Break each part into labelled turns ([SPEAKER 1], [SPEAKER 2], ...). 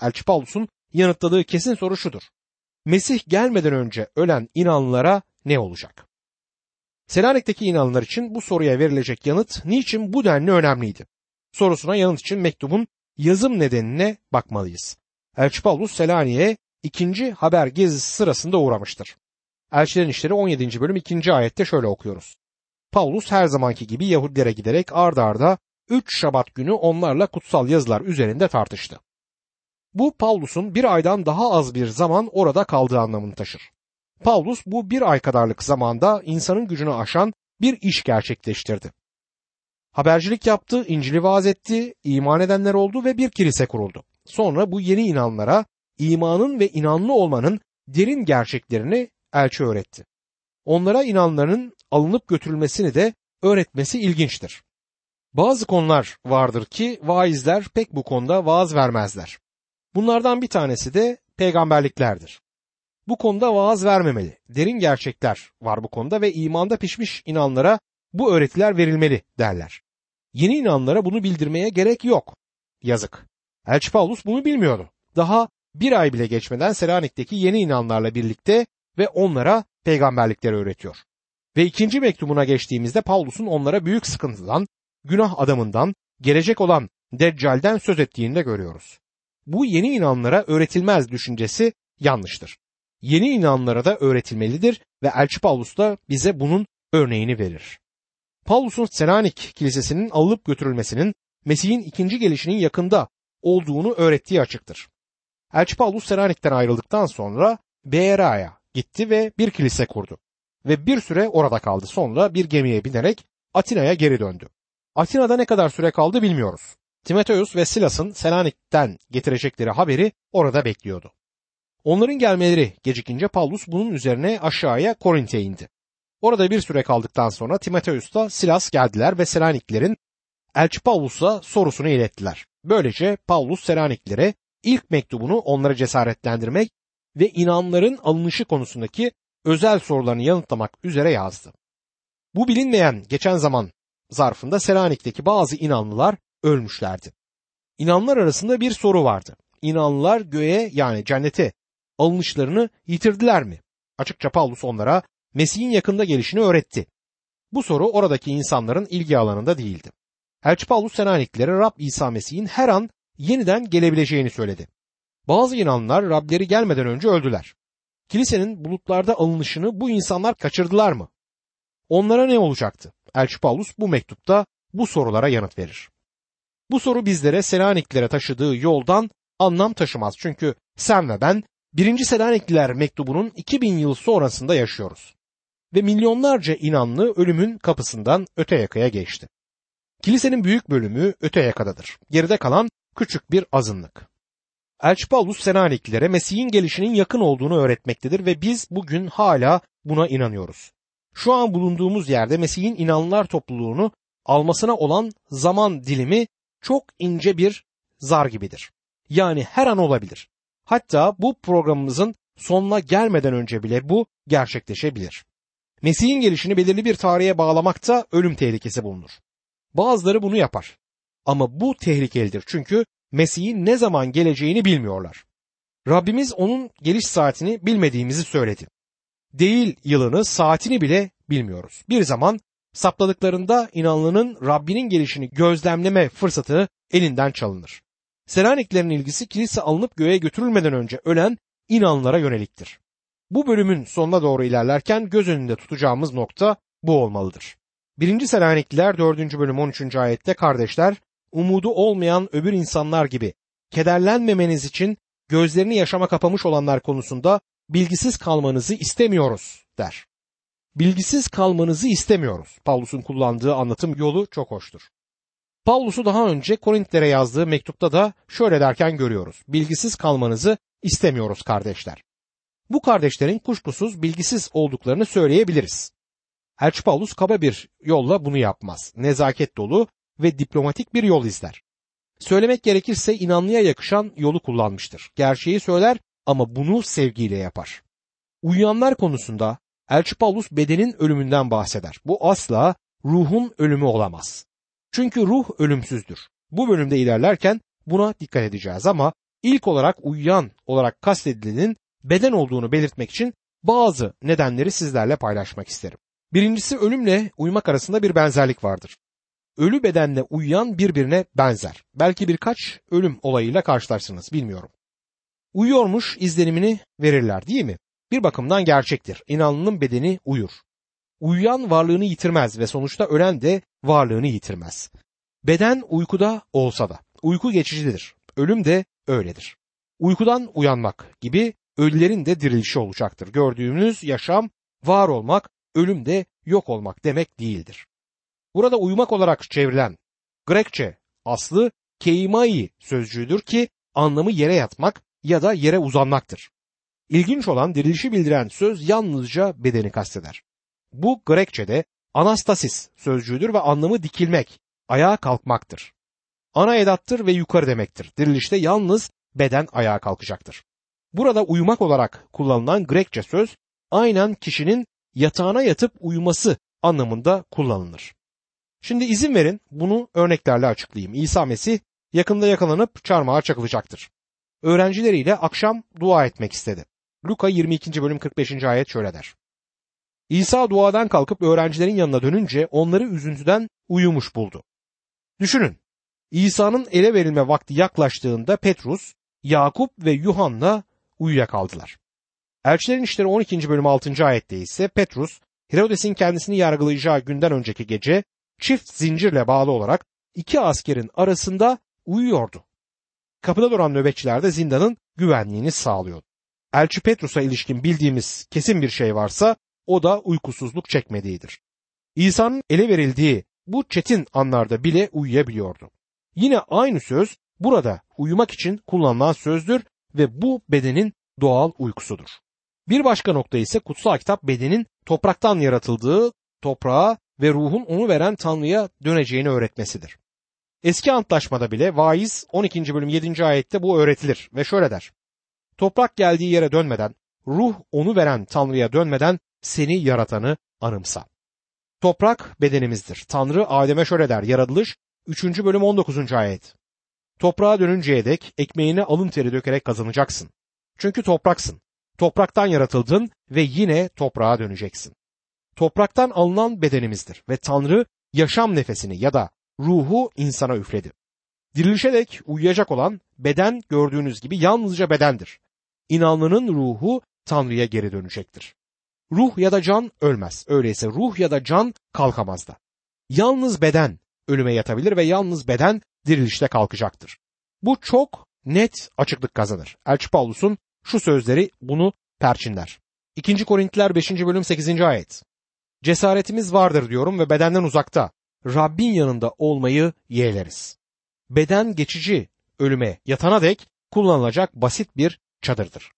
[SPEAKER 1] Elçi Paulus'un yanıtladığı kesin soru şudur. Mesih gelmeden önce ölen inanlılara ne olacak? Selanik'teki inanlılar için bu soruya verilecek yanıt niçin bu denli önemliydi? Sorusuna yanıt için mektubun yazım nedenine bakmalıyız. Elçi Paulus Selanik'e ikinci haber gezisi sırasında uğramıştır. Elçilerin İşleri 17. bölüm 2. ayette şöyle okuyoruz. Paulus her zamanki gibi Yahudilere giderek ard arda 3 Şabat günü onlarla kutsal yazılar üzerinde tartıştı. Bu Paulus'un bir aydan daha az bir zaman orada kaldığı anlamını taşır. Paulus bu bir ay kadarlık zamanda insanın gücünü aşan bir iş gerçekleştirdi. Habercilik yaptı, İncil'i vaaz etti, iman edenler oldu ve bir kilise kuruldu. Sonra bu yeni inanlara imanın ve inanlı olmanın derin gerçeklerini elçi öğretti. Onlara inanların alınıp götürülmesini de öğretmesi ilginçtir. Bazı konular vardır ki vaizler pek bu konuda vaaz vermezler. Bunlardan bir tanesi de peygamberliklerdir. Bu konuda vaaz vermemeli. Derin gerçekler var bu konuda ve imanda pişmiş inanlara bu öğretiler verilmeli derler. Yeni inanlara bunu bildirmeye gerek yok. Yazık. Elçi Paulus bunu bilmiyordu. Daha bir ay bile geçmeden Selanik'teki yeni inanlarla birlikte ve onlara peygamberlikleri öğretiyor. Ve ikinci mektubuna geçtiğimizde Paulus'un onlara büyük sıkıntıdan, günah adamından, gelecek olan Deccal'den söz ettiğini de görüyoruz. Bu yeni inanlara öğretilmez düşüncesi yanlıştır. Yeni inanlara da öğretilmelidir ve Elçi Paulus da bize bunun örneğini verir. Paulus'un Selanik Kilisesi'nin alınıp götürülmesinin Mesih'in ikinci gelişinin yakında olduğunu öğrettiği açıktır. Elçi Paulus Selanik'ten ayrıldıktan sonra Beera'ya gitti ve bir kilise kurdu. Ve bir süre orada kaldı. Sonra bir gemiye binerek Atina'ya geri döndü. Atina'da ne kadar süre kaldı bilmiyoruz. Timoteus ve Silas'ın Selanik'ten getirecekleri haberi orada bekliyordu. Onların gelmeleri gecikince Paulus bunun üzerine aşağıya Korint'e indi. Orada bir süre kaldıktan sonra Timoteus'ta Silas geldiler ve Selaniklilerin Elçi Paulus'a sorusunu ilettiler. Böylece Paulus Selaniklilere ilk mektubunu onlara cesaretlendirmek ve inanların alınışı konusundaki özel sorularını yanıtlamak üzere yazdı. Bu bilinmeyen geçen zaman zarfında Selanik'teki bazı inanlılar ölmüşlerdi. İnanlar arasında bir soru vardı. İnanlılar göğe yani cennete alınışlarını yitirdiler mi? Açıkça Paulus onlara Mesih'in yakında gelişini öğretti. Bu soru oradaki insanların ilgi alanında değildi. Elçi Paulus Senaniklilere Rab İsa Mesih'in her an yeniden gelebileceğini söyledi. Bazı inanlar Rableri gelmeden önce öldüler. Kilisenin bulutlarda alınışını bu insanlar kaçırdılar mı? Onlara ne olacaktı? Elçi Paulus bu mektupta bu sorulara yanıt verir. Bu soru bizlere Selaniklilere taşıdığı yoldan anlam taşımaz. Çünkü sen ve ben 1. Selanikliler mektubunun 2000 yıl sonrasında yaşıyoruz. Ve milyonlarca inanlı ölümün kapısından öte yakaya geçti. Kilisenin büyük bölümü öte yakadadır. Geride kalan küçük bir azınlık. Elçi Paulus Senaniklilere Mesih'in gelişinin yakın olduğunu öğretmektedir ve biz bugün hala buna inanıyoruz. Şu an bulunduğumuz yerde Mesih'in inanlılar topluluğunu almasına olan zaman dilimi çok ince bir zar gibidir. Yani her an olabilir. Hatta bu programımızın sonuna gelmeden önce bile bu gerçekleşebilir. Mesih'in gelişini belirli bir tarihe bağlamakta ölüm tehlikesi bulunur. Bazıları bunu yapar. Ama bu tehlikelidir çünkü Mesih'in ne zaman geleceğini bilmiyorlar. Rabbimiz onun geliş saatini bilmediğimizi söyledi. Değil yılını, saatini bile bilmiyoruz. Bir zaman sapladıklarında inanlının Rabbinin gelişini gözlemleme fırsatı elinden çalınır. Selaniklerin ilgisi kilise alınıp göğe götürülmeden önce ölen inanlara yöneliktir. Bu bölümün sonuna doğru ilerlerken göz önünde tutacağımız nokta bu olmalıdır. 1. Selanikliler 4. bölüm 13. ayette kardeşler umudu olmayan öbür insanlar gibi kederlenmemeniz için gözlerini yaşama kapamış olanlar konusunda bilgisiz kalmanızı istemiyoruz der. Bilgisiz kalmanızı istemiyoruz. Paulus'un kullandığı anlatım yolu çok hoştur. Paulus'u daha önce Korintlere yazdığı mektupta da şöyle derken görüyoruz. Bilgisiz kalmanızı istemiyoruz kardeşler. Bu kardeşlerin kuşkusuz bilgisiz olduklarını söyleyebiliriz. Elçi Paulus kaba bir yolla bunu yapmaz. Nezaket dolu ve diplomatik bir yol izler. Söylemek gerekirse inanlıya yakışan yolu kullanmıştır. Gerçeği söyler ama bunu sevgiyle yapar. Uyuyanlar konusunda Elçi Paulus bedenin ölümünden bahseder. Bu asla ruhun ölümü olamaz. Çünkü ruh ölümsüzdür. Bu bölümde ilerlerken buna dikkat edeceğiz ama İlk olarak uyuyan olarak kastedilenin beden olduğunu belirtmek için bazı nedenleri sizlerle paylaşmak isterim. Birincisi ölümle uyumak arasında bir benzerlik vardır. Ölü bedenle uyuyan birbirine benzer. Belki birkaç ölüm olayıyla karşılarsınız bilmiyorum. Uyuyormuş izlenimini verirler değil mi? Bir bakımdan gerçektir. İnanlının bedeni uyur. Uyuyan varlığını yitirmez ve sonuçta ölen de varlığını yitirmez. Beden uykuda olsa da uyku geçicidir. Ölüm de öyledir. Uykudan uyanmak gibi ölülerin de dirilişi olacaktır. Gördüğümüz yaşam var olmak, ölüm de yok olmak demek değildir. Burada uyumak olarak çevrilen Grekçe aslı keimai sözcüğüdür ki anlamı yere yatmak ya da yere uzanmaktır. İlginç olan dirilişi bildiren söz yalnızca bedeni kasteder. Bu Grekçe'de anastasis sözcüğüdür ve anlamı dikilmek, ayağa kalkmaktır. Ana edattır ve yukarı demektir. Dirilişte yalnız beden ayağa kalkacaktır. Burada uyumak olarak kullanılan Grekçe söz aynen kişinin yatağına yatıp uyuması anlamında kullanılır. Şimdi izin verin bunu örneklerle açıklayayım. İsa Mesih yakında yakalanıp çarmıha çakılacaktır. Öğrencileriyle akşam dua etmek istedi. Luka 22. bölüm 45. ayet şöyle der. İsa duadan kalkıp öğrencilerin yanına dönünce onları üzüntüden uyumuş buldu. Düşünün, İsa'nın ele verilme vakti yaklaştığında Petrus, Yakup ve Yuhanna uyuyakaldılar. Elçilerin İşleri 12. bölüm 6. ayette ise Petrus, Herodes'in kendisini yargılayacağı günden önceki gece çift zincirle bağlı olarak iki askerin arasında uyuyordu. Kapıda duran nöbetçiler de zindanın güvenliğini sağlıyordu. Elçi Petrus'a ilişkin bildiğimiz kesin bir şey varsa o da uykusuzluk çekmediğidir. İsa'nın ele verildiği bu çetin anlarda bile uyuyabiliyordu. Yine aynı söz burada uyumak için kullanılan sözdür ve bu bedenin doğal uykusudur. Bir başka nokta ise kutsal kitap bedenin topraktan yaratıldığı, toprağa ve ruhun onu veren Tanrı'ya döneceğini öğretmesidir. Eski antlaşmada bile vaiz 12. bölüm 7. ayette bu öğretilir ve şöyle der. Toprak geldiği yere dönmeden, ruh onu veren Tanrı'ya dönmeden seni yaratanı anımsa. Toprak bedenimizdir. Tanrı Adem'e şöyle der. Yaratılış 3. bölüm 19. ayet. Toprağa dönünceye dek ekmeğini alın teri dökerek kazanacaksın. Çünkü topraksın. Topraktan yaratıldın ve yine toprağa döneceksin. Topraktan alınan bedenimizdir ve Tanrı yaşam nefesini ya da ruhu insana üfledi. Dirilişe dek uyuyacak olan beden gördüğünüz gibi yalnızca bedendir. İnanlının ruhu Tanrı'ya geri dönecektir. Ruh ya da can ölmez. Öyleyse ruh ya da can kalkamaz da. Yalnız beden ölüme yatabilir ve yalnız beden dirilişte kalkacaktır. Bu çok net açıklık kazanır. Elçi Paulus'un şu sözleri bunu perçinler. 2. Korintiler 5. bölüm 8. ayet. Cesaretimiz vardır diyorum ve bedenden uzakta. Rabbin yanında olmayı yeğleriz. Beden geçici ölüme yatana dek kullanılacak basit bir çadırdır.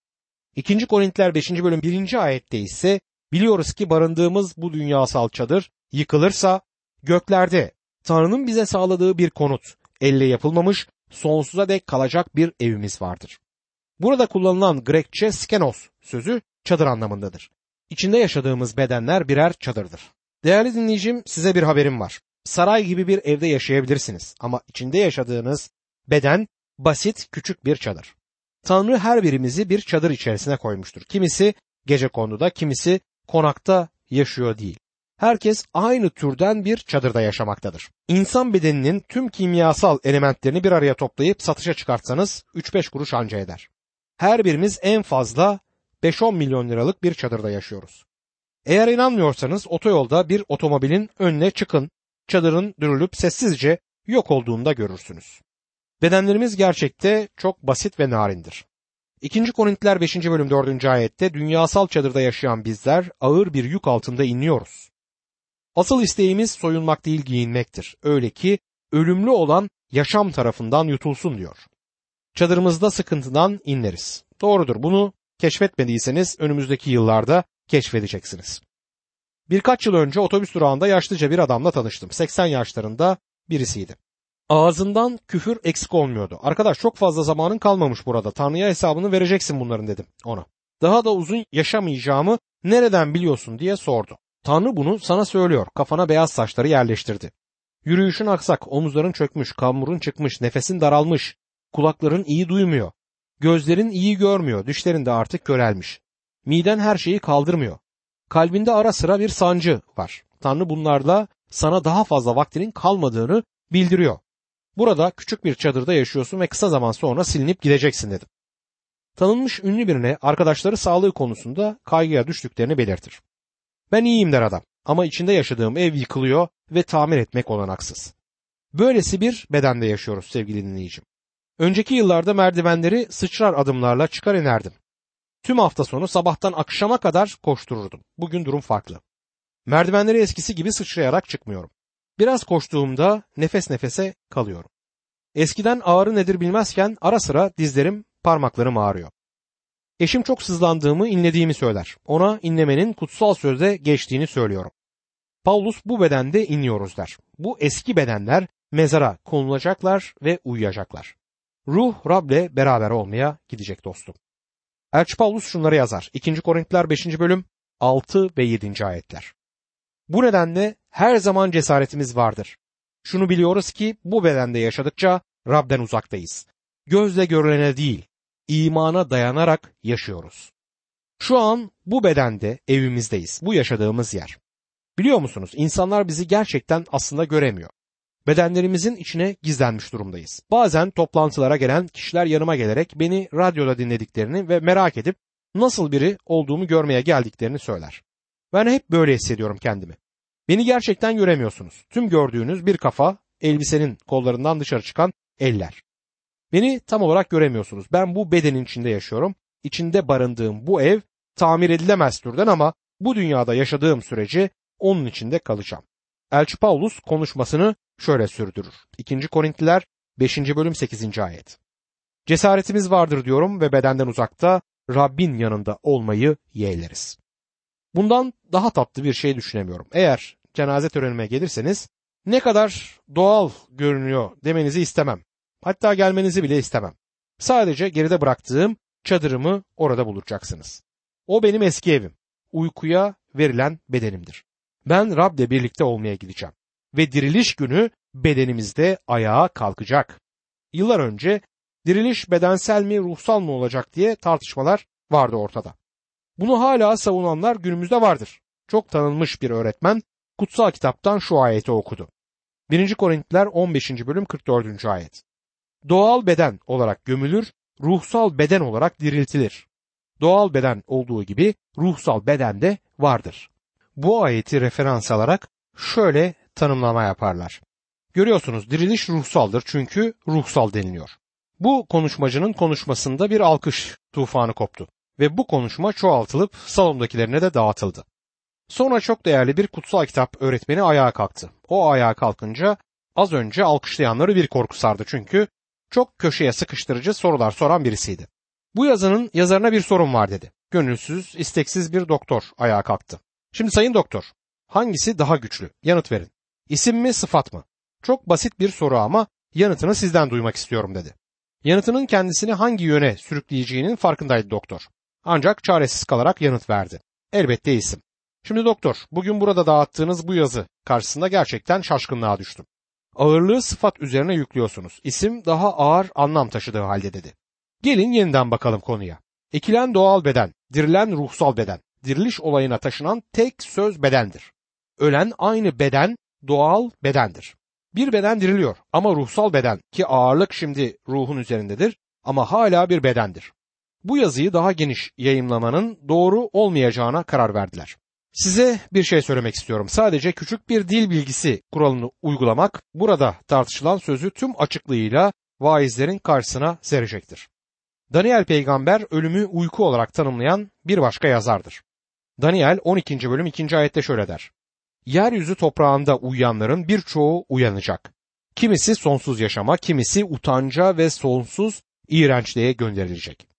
[SPEAKER 1] 2. Korintiler 5. bölüm 1. ayette ise biliyoruz ki barındığımız bu dünyasal çadır yıkılırsa göklerde Tanrı'nın bize sağladığı bir konut, elle yapılmamış, sonsuza dek kalacak bir evimiz vardır. Burada kullanılan Grekçe skenos sözü çadır anlamındadır. İçinde yaşadığımız bedenler birer çadırdır. Değerli dinleyicim size bir haberim var. Saray gibi bir evde yaşayabilirsiniz ama içinde yaşadığınız beden basit küçük bir çadır. Tanrı her birimizi bir çadır içerisine koymuştur. Kimisi gece konduda, kimisi konakta yaşıyor değil. Herkes aynı türden bir çadırda yaşamaktadır. İnsan bedeninin tüm kimyasal elementlerini bir araya toplayıp satışa çıkartsanız 3-5 kuruş anca eder. Her birimiz en fazla 5-10 milyon liralık bir çadırda yaşıyoruz. Eğer inanmıyorsanız otoyolda bir otomobilin önüne çıkın, çadırın dürülüp sessizce yok olduğunda görürsünüz. Bedenlerimiz gerçekte çok basit ve narindir. 2. Korintiler 5. bölüm 4. ayette dünyasal çadırda yaşayan bizler ağır bir yük altında inliyoruz. Asıl isteğimiz soyunmak değil giyinmektir. Öyle ki ölümlü olan yaşam tarafından yutulsun diyor. Çadırımızda sıkıntıdan inleriz. Doğrudur bunu keşfetmediyseniz önümüzdeki yıllarda keşfedeceksiniz. Birkaç yıl önce otobüs durağında yaşlıca bir adamla tanıştım. 80 yaşlarında birisiydi. Ağzından küfür eksik olmuyordu. Arkadaş çok fazla zamanın kalmamış burada. Tanrı'ya hesabını vereceksin bunların dedim ona. Daha da uzun yaşamayacağımı nereden biliyorsun diye sordu. Tanrı bunu sana söylüyor. Kafana beyaz saçları yerleştirdi. Yürüyüşün aksak, omuzların çökmüş, kamburun çıkmış, nefesin daralmış, kulakların iyi duymuyor. Gözlerin iyi görmüyor, dişlerin de artık körelmiş. Miden her şeyi kaldırmıyor. Kalbinde ara sıra bir sancı var. Tanrı bunlarla sana daha fazla vaktinin kalmadığını bildiriyor. Burada küçük bir çadırda yaşıyorsun ve kısa zaman sonra silinip gideceksin dedim. Tanınmış ünlü birine arkadaşları sağlığı konusunda kaygıya düştüklerini belirtir. Ben iyiyim der adam ama içinde yaşadığım ev yıkılıyor ve tamir etmek olanaksız. Böylesi bir bedende yaşıyoruz sevgili dinleyicim. Önceki yıllarda merdivenleri sıçrar adımlarla çıkar inerdim. Tüm hafta sonu sabahtan akşama kadar koştururdum. Bugün durum farklı. Merdivenleri eskisi gibi sıçrayarak çıkmıyorum. Biraz koştuğumda nefes nefese kalıyorum. Eskiden ağrı nedir bilmezken ara sıra dizlerim, parmaklarım ağrıyor. Eşim çok sızlandığımı, inlediğimi söyler. Ona inlemenin kutsal sözde geçtiğini söylüyorum. Paulus bu bedende iniyoruz der. Bu eski bedenler mezara konulacaklar ve uyuyacaklar. Ruh Rab'le beraber olmaya gidecek dostum. Elçi Paulus şunları yazar. 2. Korintiler 5. bölüm 6 ve 7. ayetler. Bu nedenle her zaman cesaretimiz vardır. Şunu biliyoruz ki bu bedende yaşadıkça Rab'den uzaktayız. Gözle görülene değil, imana dayanarak yaşıyoruz. Şu an bu bedende evimizdeyiz. Bu yaşadığımız yer. Biliyor musunuz? İnsanlar bizi gerçekten aslında göremiyor. Bedenlerimizin içine gizlenmiş durumdayız. Bazen toplantılara gelen kişiler yanıma gelerek beni radyoda dinlediklerini ve merak edip nasıl biri olduğumu görmeye geldiklerini söyler. Ben hep böyle hissediyorum kendimi. Beni gerçekten göremiyorsunuz. Tüm gördüğünüz bir kafa, elbisenin kollarından dışarı çıkan eller. Beni tam olarak göremiyorsunuz. Ben bu bedenin içinde yaşıyorum. İçinde barındığım bu ev tamir edilemez türden ama bu dünyada yaşadığım sürece onun içinde kalacağım. Elçi Paulus konuşmasını şöyle sürdürür. 2. Korintliler 5. bölüm 8. ayet. Cesaretimiz vardır diyorum ve bedenden uzakta Rabbin yanında olmayı yeğleriz. Bundan daha tatlı bir şey düşünemiyorum. Eğer cenaze törenime gelirseniz ne kadar doğal görünüyor demenizi istemem. Hatta gelmenizi bile istemem. Sadece geride bıraktığım çadırımı orada bulacaksınız. O benim eski evim. Uykuya verilen bedenimdir. Ben Rab'le birlikte olmaya gideceğim. Ve diriliş günü bedenimizde ayağa kalkacak. Yıllar önce diriliş bedensel mi ruhsal mı olacak diye tartışmalar vardı ortada. Bunu hala savunanlar günümüzde vardır. Çok tanınmış bir öğretmen kutsal kitaptan şu ayeti okudu. 1. Korintiler 15. bölüm 44. ayet. Doğal beden olarak gömülür, ruhsal beden olarak diriltilir. Doğal beden olduğu gibi ruhsal beden de vardır. Bu ayeti referans alarak şöyle tanımlama yaparlar. Görüyorsunuz diriliş ruhsaldır çünkü ruhsal deniliyor. Bu konuşmacının konuşmasında bir alkış tufanı koptu ve bu konuşma çoğaltılıp salondakilerine de dağıtıldı. Sonra çok değerli bir kutsal kitap öğretmeni ayağa kalktı. O ayağa kalkınca az önce alkışlayanları bir korku sardı çünkü çok köşeye sıkıştırıcı sorular soran birisiydi. Bu yazının yazarına bir sorun var dedi. Gönülsüz, isteksiz bir doktor ayağa kalktı. Şimdi sayın doktor, hangisi daha güçlü? Yanıt verin. İsim mi, sıfat mı? Çok basit bir soru ama yanıtını sizden duymak istiyorum dedi. Yanıtının kendisini hangi yöne sürükleyeceğinin farkındaydı doktor. Ancak çaresiz kalarak yanıt verdi. Elbette isim. Şimdi doktor, bugün burada dağıttığınız bu yazı karşısında gerçekten şaşkınlığa düştüm. Ağırlığı sıfat üzerine yüklüyorsunuz. İsim daha ağır anlam taşıdığı halde dedi. Gelin yeniden bakalım konuya. Ekilen doğal beden, dirilen ruhsal beden, diriliş olayına taşınan tek söz bedendir. Ölen aynı beden, doğal bedendir. Bir beden diriliyor ama ruhsal beden ki ağırlık şimdi ruhun üzerindedir ama hala bir bedendir. Bu yazıyı daha geniş yayımlamanın doğru olmayacağına karar verdiler. Size bir şey söylemek istiyorum. Sadece küçük bir dil bilgisi kuralını uygulamak burada tartışılan sözü tüm açıklığıyla vaizlerin karşısına serecektir. Daniel peygamber ölümü uyku olarak tanımlayan bir başka yazardır. Daniel 12. bölüm 2. ayette şöyle der. Yeryüzü toprağında uyuyanların birçoğu uyanacak. Kimisi sonsuz yaşama, kimisi utanca ve sonsuz iğrençliğe gönderilecek.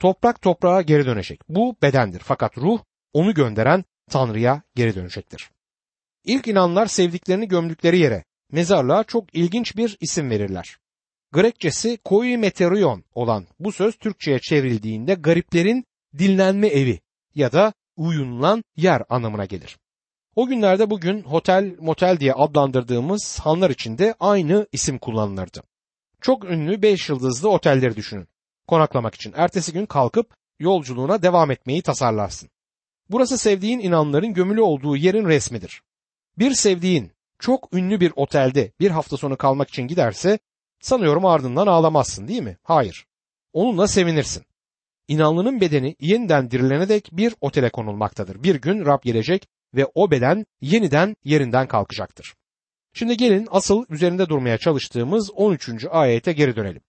[SPEAKER 1] Toprak toprağa geri dönecek. Bu bedendir fakat ruh onu gönderen Tanrı'ya geri dönecektir. İlk inanlar sevdiklerini gömdükleri yere, mezarlığa çok ilginç bir isim verirler. Grekçesi koi meterion olan bu söz Türkçe'ye çevrildiğinde gariplerin dinlenme evi ya da uyunulan yer anlamına gelir. O günlerde bugün hotel motel diye adlandırdığımız hanlar içinde aynı isim kullanılırdı. Çok ünlü 5 yıldızlı otelleri düşünün. Konaklamak için. Ertesi gün kalkıp yolculuğuna devam etmeyi tasarlarsın. Burası sevdiğin inanların gömülü olduğu yerin resmidir. Bir sevdiğin çok ünlü bir otelde bir hafta sonu kalmak için giderse sanıyorum ardından ağlamazsın değil mi? Hayır. Onunla sevinirsin. İnanlının bedeni yeniden dirilene dek bir otele konulmaktadır. Bir gün Rab gelecek ve o beden yeniden yerinden kalkacaktır. Şimdi gelin asıl üzerinde durmaya çalıştığımız 13. ayete geri dönelim.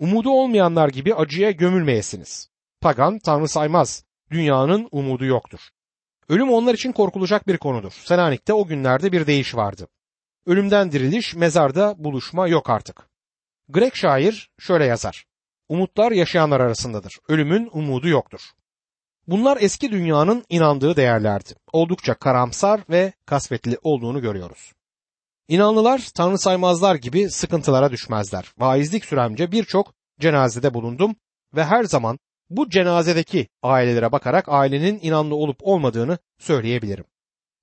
[SPEAKER 1] Umudu olmayanlar gibi acıya gömülmeyesiniz. Pagan tanrı saymaz. Dünyanın umudu yoktur. Ölüm onlar için korkulacak bir konudur. Selanik'te o günlerde bir değiş vardı. Ölümden diriliş, mezarda buluşma yok artık. Grek şair şöyle yazar. Umutlar yaşayanlar arasındadır. Ölümün umudu yoktur. Bunlar eski dünyanın inandığı değerlerdi. Oldukça karamsar ve kasvetli olduğunu görüyoruz. İnanlılar tanrı saymazlar gibi sıkıntılara düşmezler. Vaizlik süremce birçok cenazede bulundum ve her zaman bu cenazedeki ailelere bakarak ailenin inanlı olup olmadığını söyleyebilirim.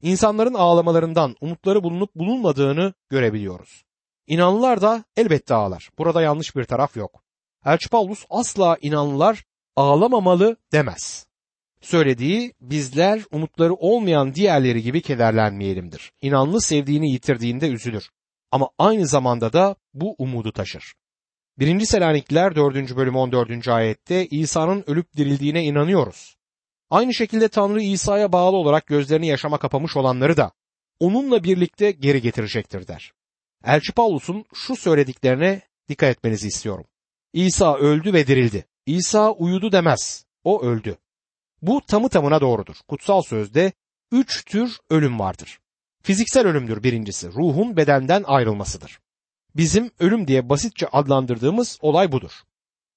[SPEAKER 1] İnsanların ağlamalarından umutları bulunup bulunmadığını görebiliyoruz. İnanlılar da elbette ağlar. Burada yanlış bir taraf yok. Elçi Paulus asla inanlılar ağlamamalı demez. Söylediği bizler umutları olmayan diğerleri gibi kederlenmeyelimdir. İnanlı sevdiğini yitirdiğinde üzülür. Ama aynı zamanda da bu umudu taşır. 1. Selanikliler 4. bölüm 14. ayette İsa'nın ölüp dirildiğine inanıyoruz. Aynı şekilde Tanrı İsa'ya bağlı olarak gözlerini yaşama kapamış olanları da onunla birlikte geri getirecektir der. Elçi Paulus'un şu söylediklerine dikkat etmenizi istiyorum. İsa öldü ve dirildi. İsa uyudu demez. O öldü. Bu tamı tamına doğrudur. Kutsal sözde üç tür ölüm vardır. Fiziksel ölümdür birincisi. Ruhun bedenden ayrılmasıdır. Bizim ölüm diye basitçe adlandırdığımız olay budur.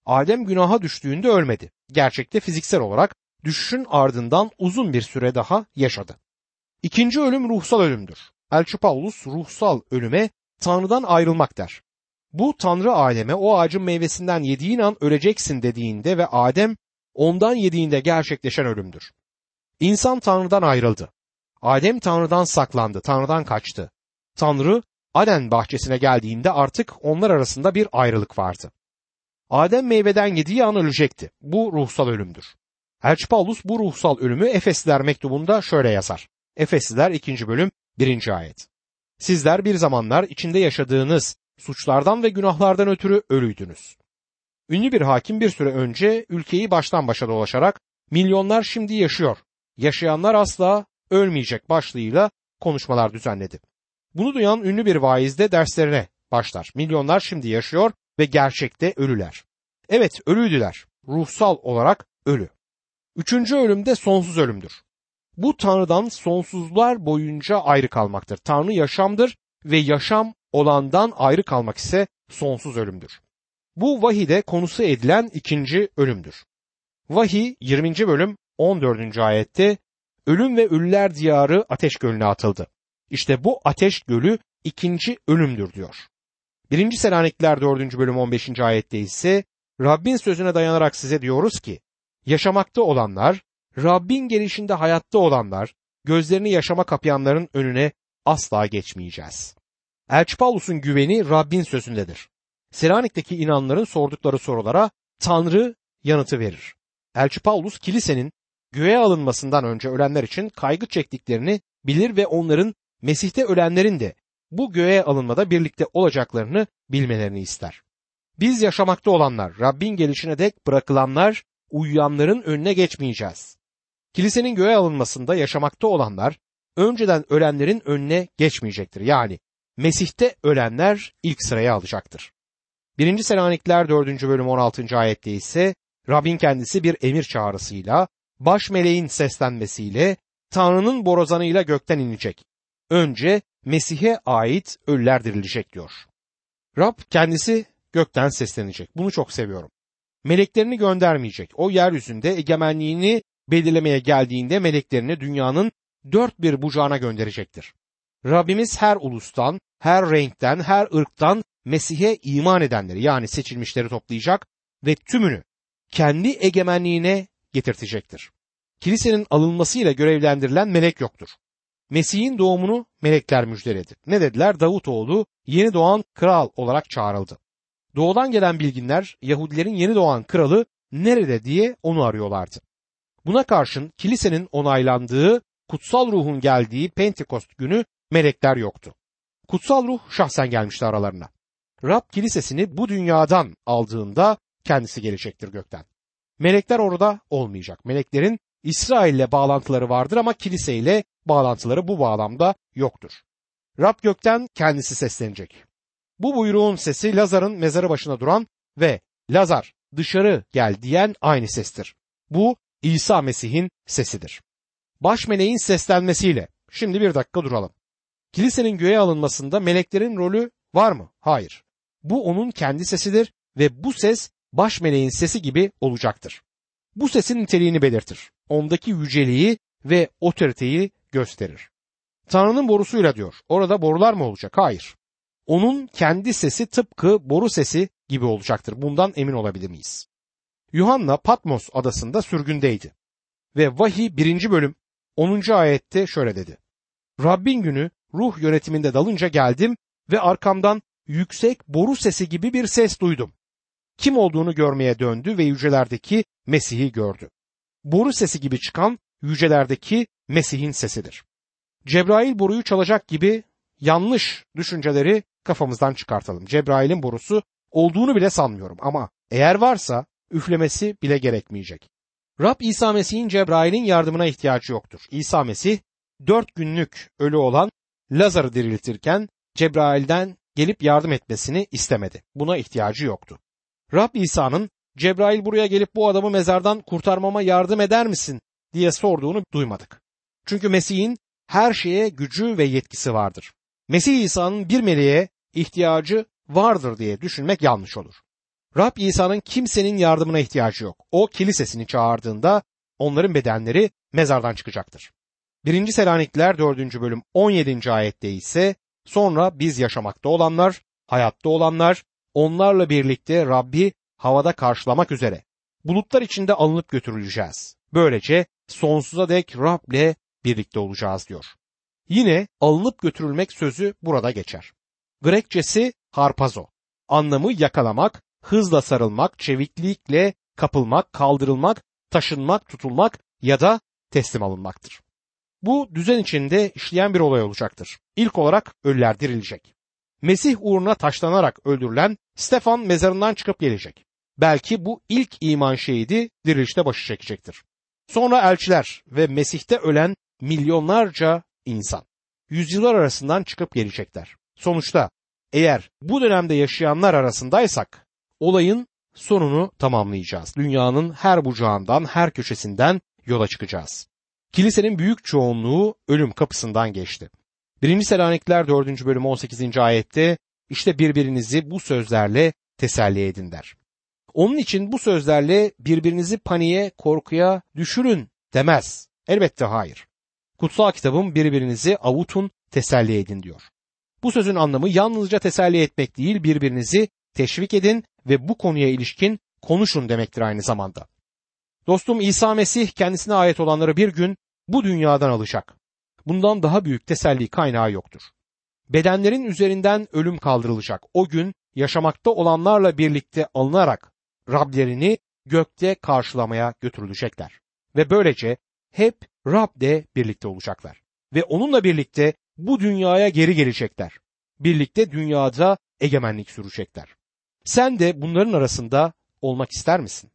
[SPEAKER 1] Adem günaha düştüğünde ölmedi. Gerçekte fiziksel olarak düşüşün ardından uzun bir süre daha yaşadı. İkinci ölüm ruhsal ölümdür. Elçi Paulus ruhsal ölüme Tanrı'dan ayrılmak der. Bu Tanrı Adem'e o ağacın meyvesinden yediğin an öleceksin dediğinde ve Adem ondan yediğinde gerçekleşen ölümdür. İnsan Tanrı'dan ayrıldı. Adem Tanrı'dan saklandı, Tanrı'dan kaçtı. Tanrı Aden bahçesine geldiğinde artık onlar arasında bir ayrılık vardı. Adem meyveden yediği an ölecekti. Bu ruhsal ölümdür. Elçi Paulus bu ruhsal ölümü Efesliler mektubunda şöyle yazar. Efesliler 2. bölüm 1. ayet. Sizler bir zamanlar içinde yaşadığınız suçlardan ve günahlardan ötürü ölüydünüz. Ünlü bir hakim bir süre önce ülkeyi baştan başa dolaşarak milyonlar şimdi yaşıyor, yaşayanlar asla ölmeyecek başlığıyla konuşmalar düzenledi. Bunu duyan ünlü bir vaiz de derslerine başlar. Milyonlar şimdi yaşıyor ve gerçekte ölüler. Evet ölüydüler. Ruhsal olarak ölü. Üçüncü ölüm de sonsuz ölümdür. Bu Tanrı'dan sonsuzlar boyunca ayrı kalmaktır. Tanrı yaşamdır ve yaşam olandan ayrı kalmak ise sonsuz ölümdür. Bu vahide konusu edilen ikinci ölümdür. Vahiy 20. bölüm 14. ayette ölüm ve ölüler diyarı ateş gölüne atıldı. İşte bu ateş gölü ikinci ölümdür diyor. 1. Selanikliler 4. bölüm 15. ayette ise Rabbin sözüne dayanarak size diyoruz ki yaşamakta olanlar, Rabbin gelişinde hayatta olanlar, gözlerini yaşama kapayanların önüne asla geçmeyeceğiz. Elçi Paulus'un güveni Rabbin sözündedir. Selanik'teki inanların sordukları sorulara Tanrı yanıtı verir. Elçi Paulus kilisenin göğe alınmasından önce ölenler için kaygı çektiklerini bilir ve onların Mesih'te ölenlerin de bu göğe alınmada birlikte olacaklarını bilmelerini ister. Biz yaşamakta olanlar, Rabbin gelişine dek bırakılanlar, uyuyanların önüne geçmeyeceğiz. Kilisenin göğe alınmasında yaşamakta olanlar, önceden ölenlerin önüne geçmeyecektir. Yani Mesih'te ölenler ilk sıraya alacaktır. 1. Selanikler 4. bölüm 16. ayette ise Rabbin kendisi bir emir çağrısıyla, baş meleğin seslenmesiyle, Tanrı'nın borazanıyla gökten inecek. Önce Mesih'e ait ölüler dirilecek diyor. Rab kendisi gökten seslenecek. Bunu çok seviyorum. Meleklerini göndermeyecek. O yeryüzünde egemenliğini belirlemeye geldiğinde meleklerini dünyanın dört bir bucağına gönderecektir. Rabbimiz her ulustan, her renkten, her ırktan Mesih'e iman edenleri yani seçilmişleri toplayacak ve tümünü kendi egemenliğine getirtecektir. Kilisenin alınmasıyla görevlendirilen melek yoktur. Mesih'in doğumunu melekler müjdeledi. Ne dediler? Davutoğlu yeni doğan kral olarak çağrıldı. Doğudan gelen bilginler Yahudilerin yeni doğan kralı nerede diye onu arıyorlardı. Buna karşın kilisenin onaylandığı kutsal ruhun geldiği Pentekost günü melekler yoktu. Kutsal ruh şahsen gelmişti aralarına. Rab kilisesini bu dünyadan aldığında kendisi gelecektir gökten. Melekler orada olmayacak. Meleklerin İsrail ile bağlantıları vardır ama kilise ile bağlantıları bu bağlamda yoktur. Rab gökten kendisi seslenecek. Bu buyruğun sesi Lazar'ın mezarı başına duran ve Lazar dışarı gel diyen aynı sestir. Bu İsa Mesih'in sesidir. Baş meleğin seslenmesiyle şimdi bir dakika duralım. Kilisenin göğe alınmasında meleklerin rolü var mı? Hayır. Bu onun kendi sesidir ve bu ses baş meleğin sesi gibi olacaktır. Bu sesin niteliğini belirtir. Ondaki yüceliği ve otoriteyi gösterir. Tanrı'nın borusuyla diyor. Orada borular mı olacak? Hayır. Onun kendi sesi tıpkı boru sesi gibi olacaktır. Bundan emin olabilir miyiz? Yuhanna Patmos adasında sürgündeydi. Ve vahiy 1. bölüm 10. ayette şöyle dedi. Rabbin günü ruh yönetiminde dalınca geldim ve arkamdan yüksek boru sesi gibi bir ses duydum. Kim olduğunu görmeye döndü ve yücelerdeki Mesih'i gördü. Boru sesi gibi çıkan yücelerdeki Mesih'in sesidir. Cebrail boruyu çalacak gibi yanlış düşünceleri kafamızdan çıkartalım. Cebrail'in borusu olduğunu bile sanmıyorum ama eğer varsa üflemesi bile gerekmeyecek. Rab İsa Mesih'in Cebrail'in yardımına ihtiyacı yoktur. İsa Mesih dört günlük ölü olan Lazar'ı diriltirken Cebrail'den gelip yardım etmesini istemedi. Buna ihtiyacı yoktu. Rab İsa'nın Cebrail buraya gelip bu adamı mezardan kurtarmama yardım eder misin diye sorduğunu duymadık. Çünkü Mesih'in her şeye gücü ve yetkisi vardır. Mesih İsa'nın bir meleğe ihtiyacı vardır diye düşünmek yanlış olur. Rab İsa'nın kimsenin yardımına ihtiyacı yok. O kilisesini çağırdığında onların bedenleri mezardan çıkacaktır. 1. Selanikliler 4. bölüm 17. ayette ise sonra biz yaşamakta olanlar, hayatta olanlar, onlarla birlikte Rabbi havada karşılamak üzere bulutlar içinde alınıp götürüleceğiz. Böylece sonsuza dek Rab'le birlikte olacağız diyor. Yine alınıp götürülmek sözü burada geçer. Grekçesi harpazo. Anlamı yakalamak, hızla sarılmak, çeviklikle kapılmak, kaldırılmak, taşınmak, tutulmak ya da teslim alınmaktır. Bu düzen içinde işleyen bir olay olacaktır. İlk olarak ölüler dirilecek. Mesih uğruna taşlanarak öldürülen Stefan mezarından çıkıp gelecek. Belki bu ilk iman şehidi dirilişte başı çekecektir. Sonra elçiler ve Mesih'te ölen milyonlarca insan yüzyıllar arasından çıkıp gelecekler. Sonuçta eğer bu dönemde yaşayanlar arasındaysak olayın sonunu tamamlayacağız. Dünyanın her bucağından, her köşesinden yola çıkacağız. Kilisenin büyük çoğunluğu ölüm kapısından geçti. 1. Selanikler 4. bölüm 18. ayette işte birbirinizi bu sözlerle teselli edin der. Onun için bu sözlerle birbirinizi paniğe, korkuya düşürün demez. Elbette hayır. Kutsal kitabım birbirinizi avutun, teselli edin diyor. Bu sözün anlamı yalnızca teselli etmek değil, birbirinizi teşvik edin ve bu konuya ilişkin konuşun demektir aynı zamanda. Dostum İsa Mesih kendisine ait olanları bir gün bu dünyadan alacak. Bundan daha büyük teselli kaynağı yoktur. Bedenlerin üzerinden ölüm kaldırılacak. O gün yaşamakta olanlarla birlikte alınarak Rablerini gökte karşılamaya götürülecekler. Ve böylece hep Rab'de birlikte olacaklar. Ve onunla birlikte bu dünyaya geri gelecekler. Birlikte dünyada egemenlik sürecekler. Sen de bunların arasında olmak ister misin?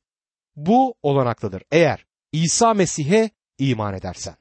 [SPEAKER 1] Bu olanaklıdır eğer İsa Mesih'e iman edersen.